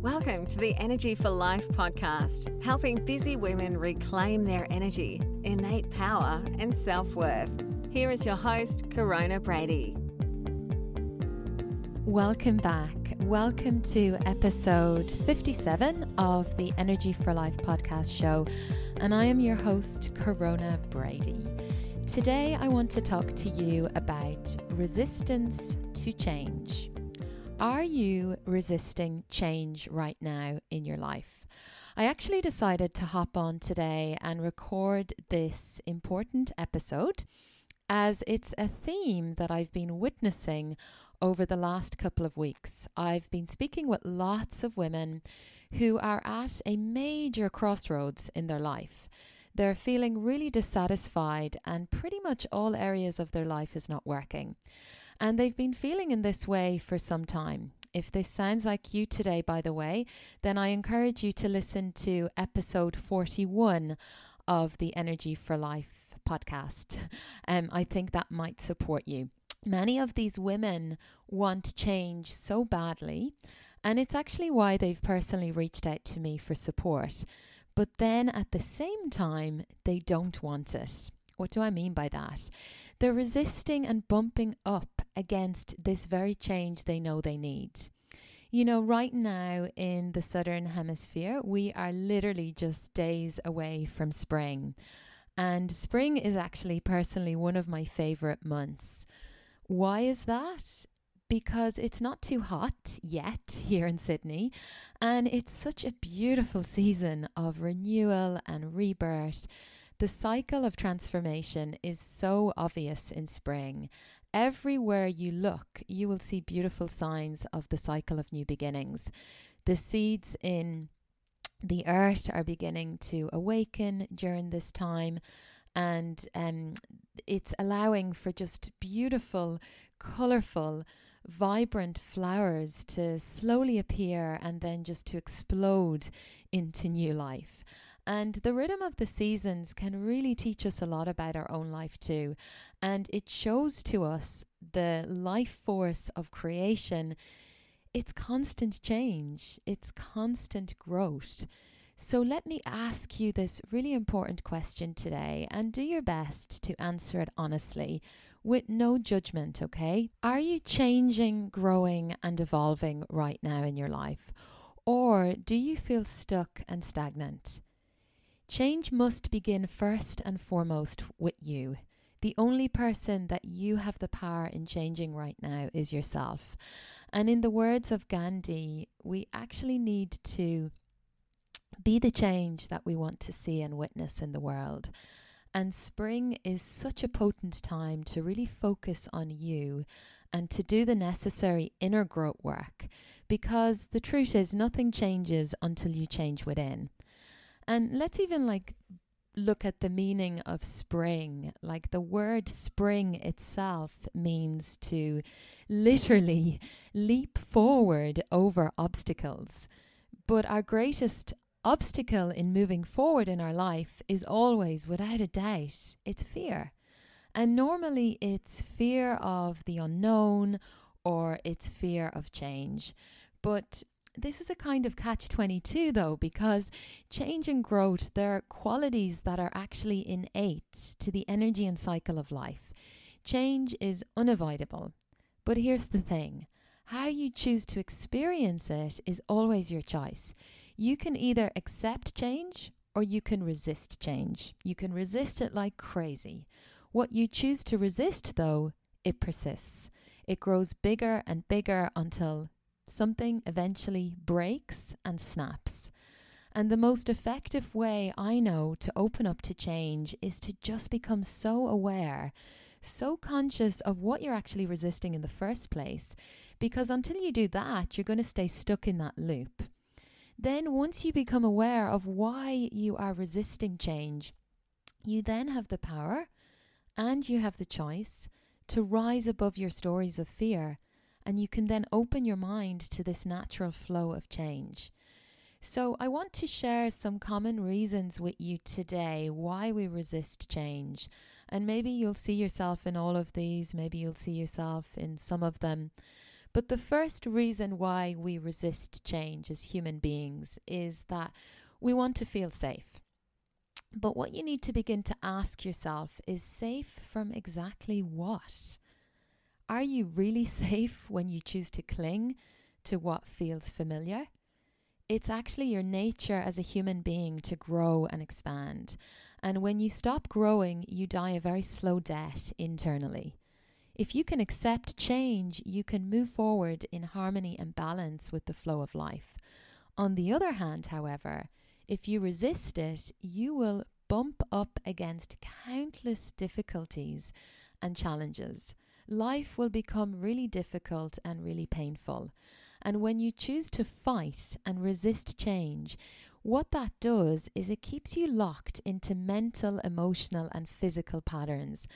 Welcome to the Energy for Life podcast, helping busy women reclaim their energy, innate power, and self worth. Here is your host, Corona Brady. Welcome back. Welcome to episode 57 of the Energy for Life podcast show. And I am your host, Corona Brady. Today, I want to talk to you about resistance to change. Are you resisting change right now in your life? I actually decided to hop on today and record this important episode as it's a theme that I've been witnessing over the last couple of weeks. I've been speaking with lots of women who are at a major crossroads in their life. They're feeling really dissatisfied, and pretty much all areas of their life is not working. And they've been feeling in this way for some time. If this sounds like you today, by the way, then I encourage you to listen to episode 41 of the Energy for Life podcast. Um, I think that might support you. Many of these women want change so badly, and it's actually why they've personally reached out to me for support. But then at the same time, they don't want it. What do I mean by that? They're resisting and bumping up against this very change they know they need. You know, right now in the southern hemisphere, we are literally just days away from spring. And spring is actually personally one of my favorite months. Why is that? Because it's not too hot yet here in Sydney, and it's such a beautiful season of renewal and rebirth the cycle of transformation is so obvious in spring. Everywhere you look, you will see beautiful signs of the cycle of new beginnings. The seeds in the earth are beginning to awaken during this time, and um, it's allowing for just beautiful, colorful, vibrant flowers to slowly appear and then just to explode into new life. And the rhythm of the seasons can really teach us a lot about our own life too. And it shows to us the life force of creation. It's constant change, it's constant growth. So let me ask you this really important question today and do your best to answer it honestly with no judgment, okay? Are you changing, growing, and evolving right now in your life? Or do you feel stuck and stagnant? Change must begin first and foremost with you. The only person that you have the power in changing right now is yourself. And in the words of Gandhi, we actually need to be the change that we want to see and witness in the world. And spring is such a potent time to really focus on you and to do the necessary inner growth work because the truth is, nothing changes until you change within. And let's even like look at the meaning of spring. Like the word spring itself means to literally leap forward over obstacles. But our greatest obstacle in moving forward in our life is always, without a doubt, it's fear. And normally it's fear of the unknown or it's fear of change. But this is a kind of catch 22 though because change and growth there are qualities that are actually innate to the energy and cycle of life. Change is unavoidable. But here's the thing. How you choose to experience it is always your choice. You can either accept change or you can resist change. You can resist it like crazy. What you choose to resist though it persists. It grows bigger and bigger until something eventually breaks and snaps. And the most effective way I know to open up to change is to just become so aware, so conscious of what you're actually resisting in the first place. Because until you do that, you're going to stay stuck in that loop. Then, once you become aware of why you are resisting change, you then have the power and you have the choice to rise above your stories of fear and you can then open your mind to this natural flow of change. So, I want to share some common reasons with you today why we resist change. And maybe you'll see yourself in all of these, maybe you'll see yourself in some of them. But the first reason why we resist change as human beings is that we want to feel safe. But what you need to begin to ask yourself is safe from exactly what? Are you really safe when you choose to cling to what feels familiar? It's actually your nature as a human being to grow and expand. And when you stop growing, you die a very slow death internally. If you can accept change, you can move forward in harmony and balance with the flow of life. On the other hand, however, if you resist it, you will bump up against countless difficulties and challenges. Life will become really difficult and really painful. And when you choose to fight and resist change, what that does is it keeps you locked into mental, emotional, and physical patterns.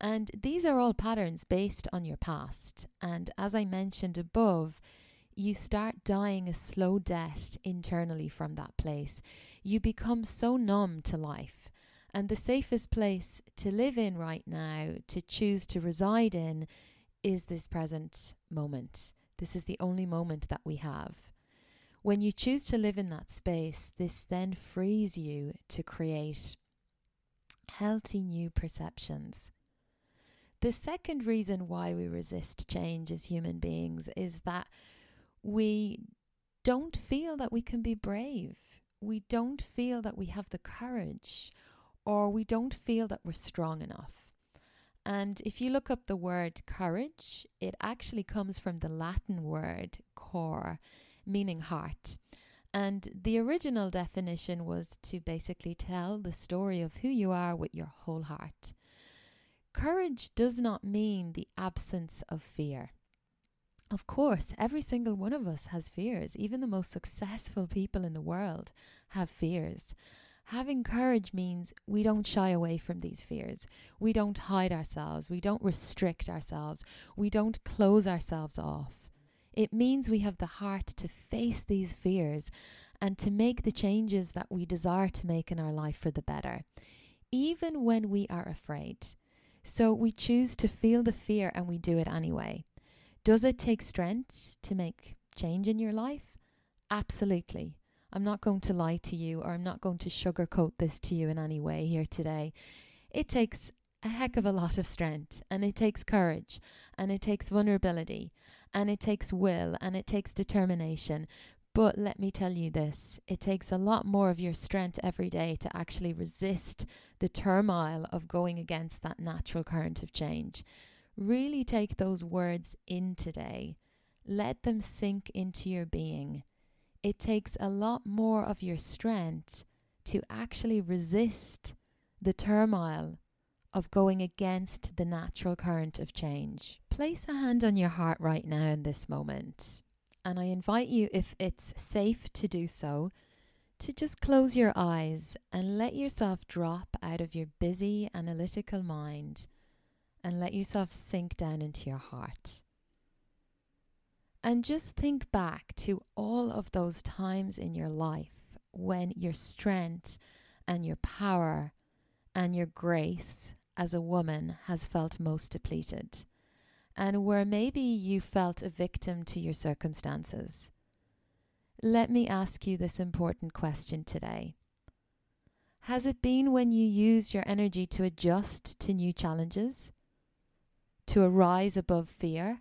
And these are all patterns based on your past. And as I mentioned above, you start dying a slow death internally from that place. You become so numb to life. And the safest place to live in right now, to choose to reside in, is this present moment. This is the only moment that we have. When you choose to live in that space, this then frees you to create healthy new perceptions. The second reason why we resist change as human beings is that we don't feel that we can be brave. We don't feel that we have the courage, or we don't feel that we're strong enough. And if you look up the word courage, it actually comes from the Latin word cor, meaning heart. And the original definition was to basically tell the story of who you are with your whole heart. Courage does not mean the absence of fear. Of course, every single one of us has fears. Even the most successful people in the world have fears. Having courage means we don't shy away from these fears. We don't hide ourselves. We don't restrict ourselves. We don't close ourselves off. It means we have the heart to face these fears and to make the changes that we desire to make in our life for the better, even when we are afraid. So we choose to feel the fear and we do it anyway. Does it take strength to make change in your life? Absolutely. I'm not going to lie to you or I'm not going to sugarcoat this to you in any way here today. It takes a heck of a lot of strength and it takes courage and it takes vulnerability and it takes will and it takes determination. But let me tell you this it takes a lot more of your strength every day to actually resist the turmoil of going against that natural current of change. Really take those words in today. Let them sink into your being. It takes a lot more of your strength to actually resist the turmoil of going against the natural current of change. Place a hand on your heart right now in this moment. And I invite you, if it's safe to do so, to just close your eyes and let yourself drop out of your busy analytical mind and let yourself sink down into your heart. And just think back to all of those times in your life when your strength and your power and your grace as a woman has felt most depleted, and where maybe you felt a victim to your circumstances. Let me ask you this important question today. Has it been when you use your energy to adjust to new challenges? to arise above fear,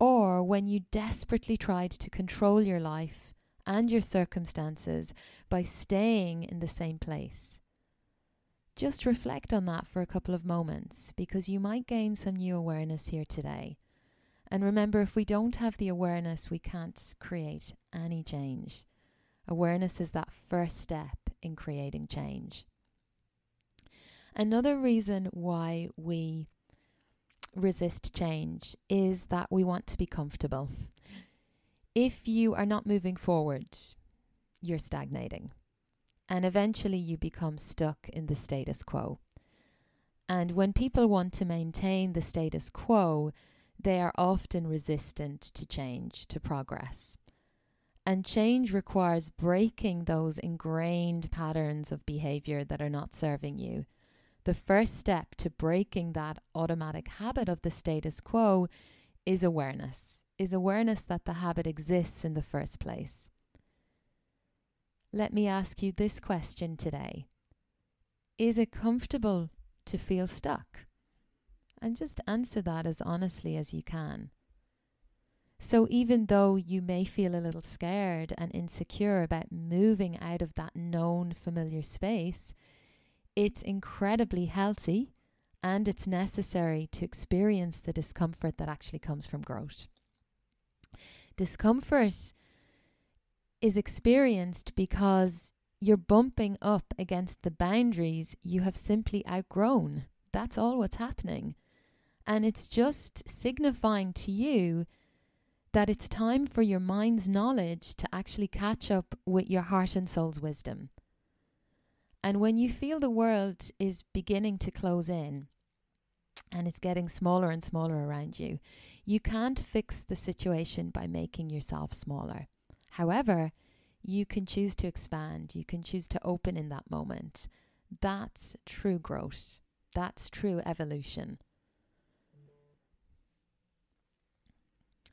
or when you desperately tried to control your life and your circumstances by staying in the same place. Just reflect on that for a couple of moments because you might gain some new awareness here today. And remember, if we don't have the awareness, we can't create any change. Awareness is that first step in creating change. Another reason why we resist change is that we want to be comfortable. If you are not moving forward, you're stagnating. And eventually you become stuck in the status quo. And when people want to maintain the status quo, they are often resistant to change, to progress. And change requires breaking those ingrained patterns of behavior that are not serving you the first step to breaking that automatic habit of the status quo is awareness. is awareness that the habit exists in the first place. Let me ask you this question today Is it comfortable to feel stuck? And just answer that as honestly as you can. So, even though you may feel a little scared and insecure about moving out of that known familiar space, it's incredibly healthy and it's necessary to experience the discomfort that actually comes from growth. Discomfort is experienced because you're bumping up against the boundaries you have simply outgrown. That's all what's happening. And it's just signifying to you that it's time for your mind's knowledge to actually catch up with your heart and soul's wisdom. And when you feel the world is beginning to close in and it's getting smaller and smaller around you, you can't fix the situation by making yourself smaller. However, you can choose to expand, you can choose to open in that moment. That's true growth, that's true evolution.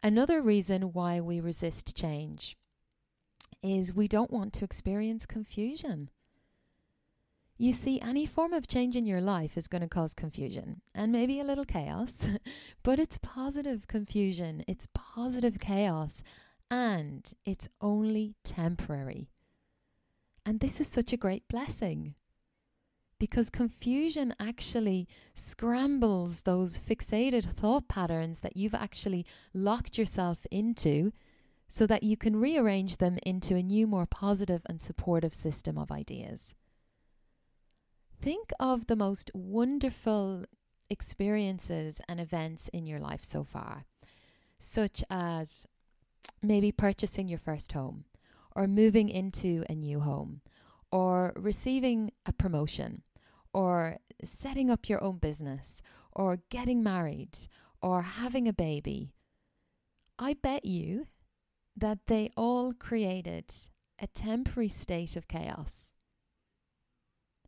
Another reason why we resist change is we don't want to experience confusion. You see, any form of change in your life is going to cause confusion and maybe a little chaos, but it's positive confusion, it's positive chaos, and it's only temporary. And this is such a great blessing because confusion actually scrambles those fixated thought patterns that you've actually locked yourself into so that you can rearrange them into a new, more positive and supportive system of ideas. Think of the most wonderful experiences and events in your life so far, such as maybe purchasing your first home, or moving into a new home, or receiving a promotion, or setting up your own business, or getting married, or having a baby. I bet you that they all created a temporary state of chaos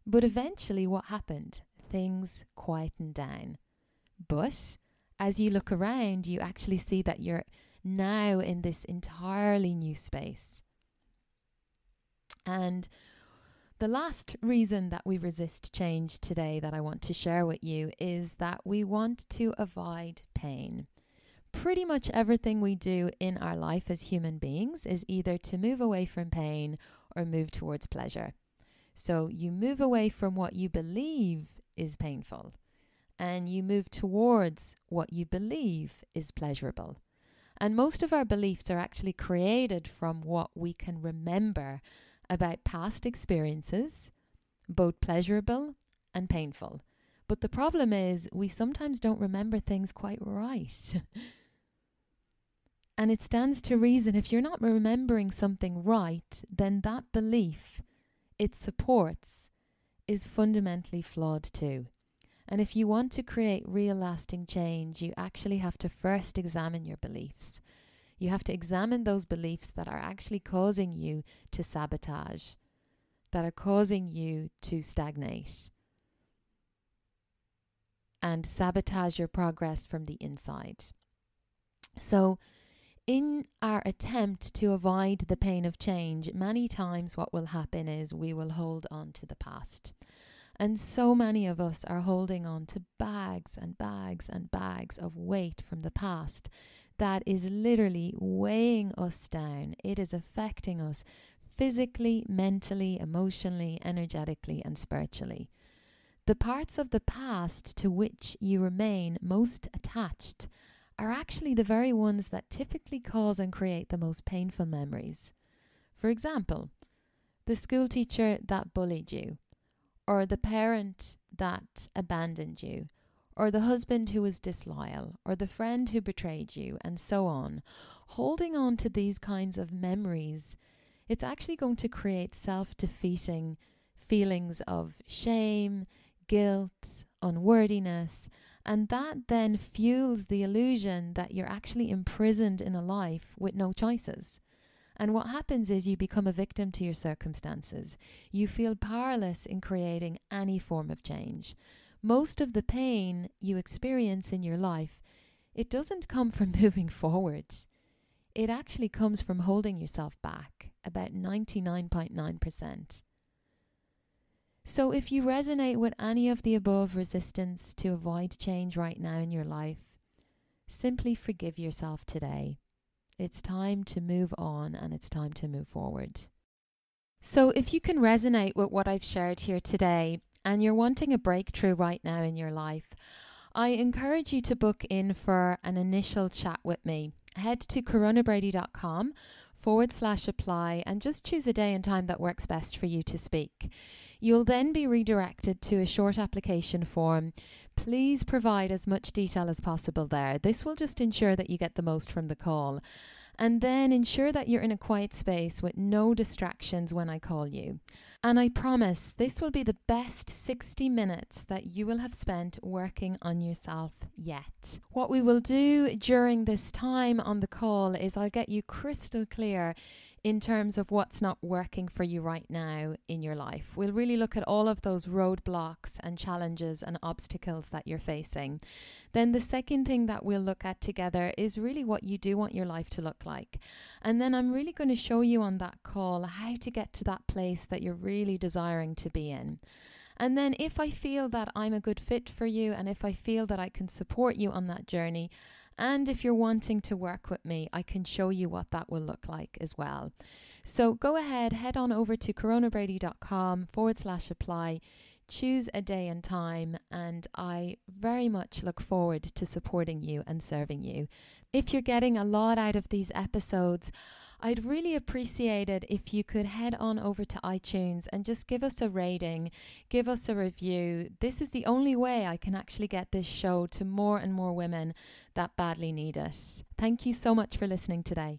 but eventually, what happened? Things quietened down. But as you look around, you actually see that you're now in this entirely new space. And the last reason that we resist change today that I want to share with you is that we want to avoid pain. Pretty much everything we do in our life as human beings is either to move away from pain or move towards pleasure. So you move away from what you believe is painful and you move towards what you believe is pleasurable. And most of our beliefs are actually created from what we can remember about past experiences, both pleasurable and painful. But the problem is, we sometimes don't remember things quite right. and it stands to reason if you're not remembering something right, then that belief it supports is fundamentally flawed too. And if you want to create real lasting change, you actually have to first examine your beliefs. You have to examine those beliefs that are actually causing you to sabotage, that are causing you to stagnate, and sabotage your progress from the inside. So, in our attempt to avoid the pain of change, many times what will happen is we will hold on to the past. And so many of us are holding on to bags and bags and bags of weight from the past that is literally weighing us down. It is affecting us physically, mentally, emotionally, energetically, and spiritually. The parts of the past to which you remain most attached are actually the very ones that typically cause and create the most painful memories. For example, the school teacher that bullied you, or the parent that abandoned you, or the husband who was disloyal, or the friend who betrayed you, and so on. Holding on to these kinds of memories, it's actually going to create self defeating feelings of shame, guilt, unworthiness, and that then fuels the illusion that you're actually imprisoned in a life with no choices. And what happens is you become a victim to your circumstances. You feel powerless in creating any form of change. Most of the pain you experience in your life it doesn't come from moving forward. It actually comes from holding yourself back about 99.9%. So, if you resonate with any of the above resistance to avoid change right now in your life, simply forgive yourself today. It's time to move on and it's time to move forward. So, if you can resonate with what I've shared here today and you're wanting a breakthrough right now in your life, I encourage you to book in for an initial chat with me. Head to coronabrady.com forward slash apply and just choose a day and time that works best for you to speak. You'll then be redirected to a short application form. Please provide as much detail as possible there. This will just ensure that you get the most from the call. And then ensure that you're in a quiet space with no distractions when I call you. And I promise this will be the best 60 minutes that you will have spent working on yourself yet. What we will do during this time on the call is I'll get you crystal clear in terms of what's not working for you right now in your life. We'll really look at all of those roadblocks and challenges and obstacles that you're facing. Then, the second thing that we'll look at together is really what you do want your life to look like. And then, I'm really going to show you on that call how to get to that place that you're really desiring to be in. And then, if I feel that I'm a good fit for you and if I feel that I can support you on that journey, and if you're wanting to work with me, I can show you what that will look like as well. So go ahead, head on over to coronabrady.com forward slash apply, choose a day and time, and I very much look forward to supporting you and serving you. If you're getting a lot out of these episodes, I'd really appreciate it if you could head on over to iTunes and just give us a rating, give us a review. This is the only way I can actually get this show to more and more women that badly need it. Thank you so much for listening today.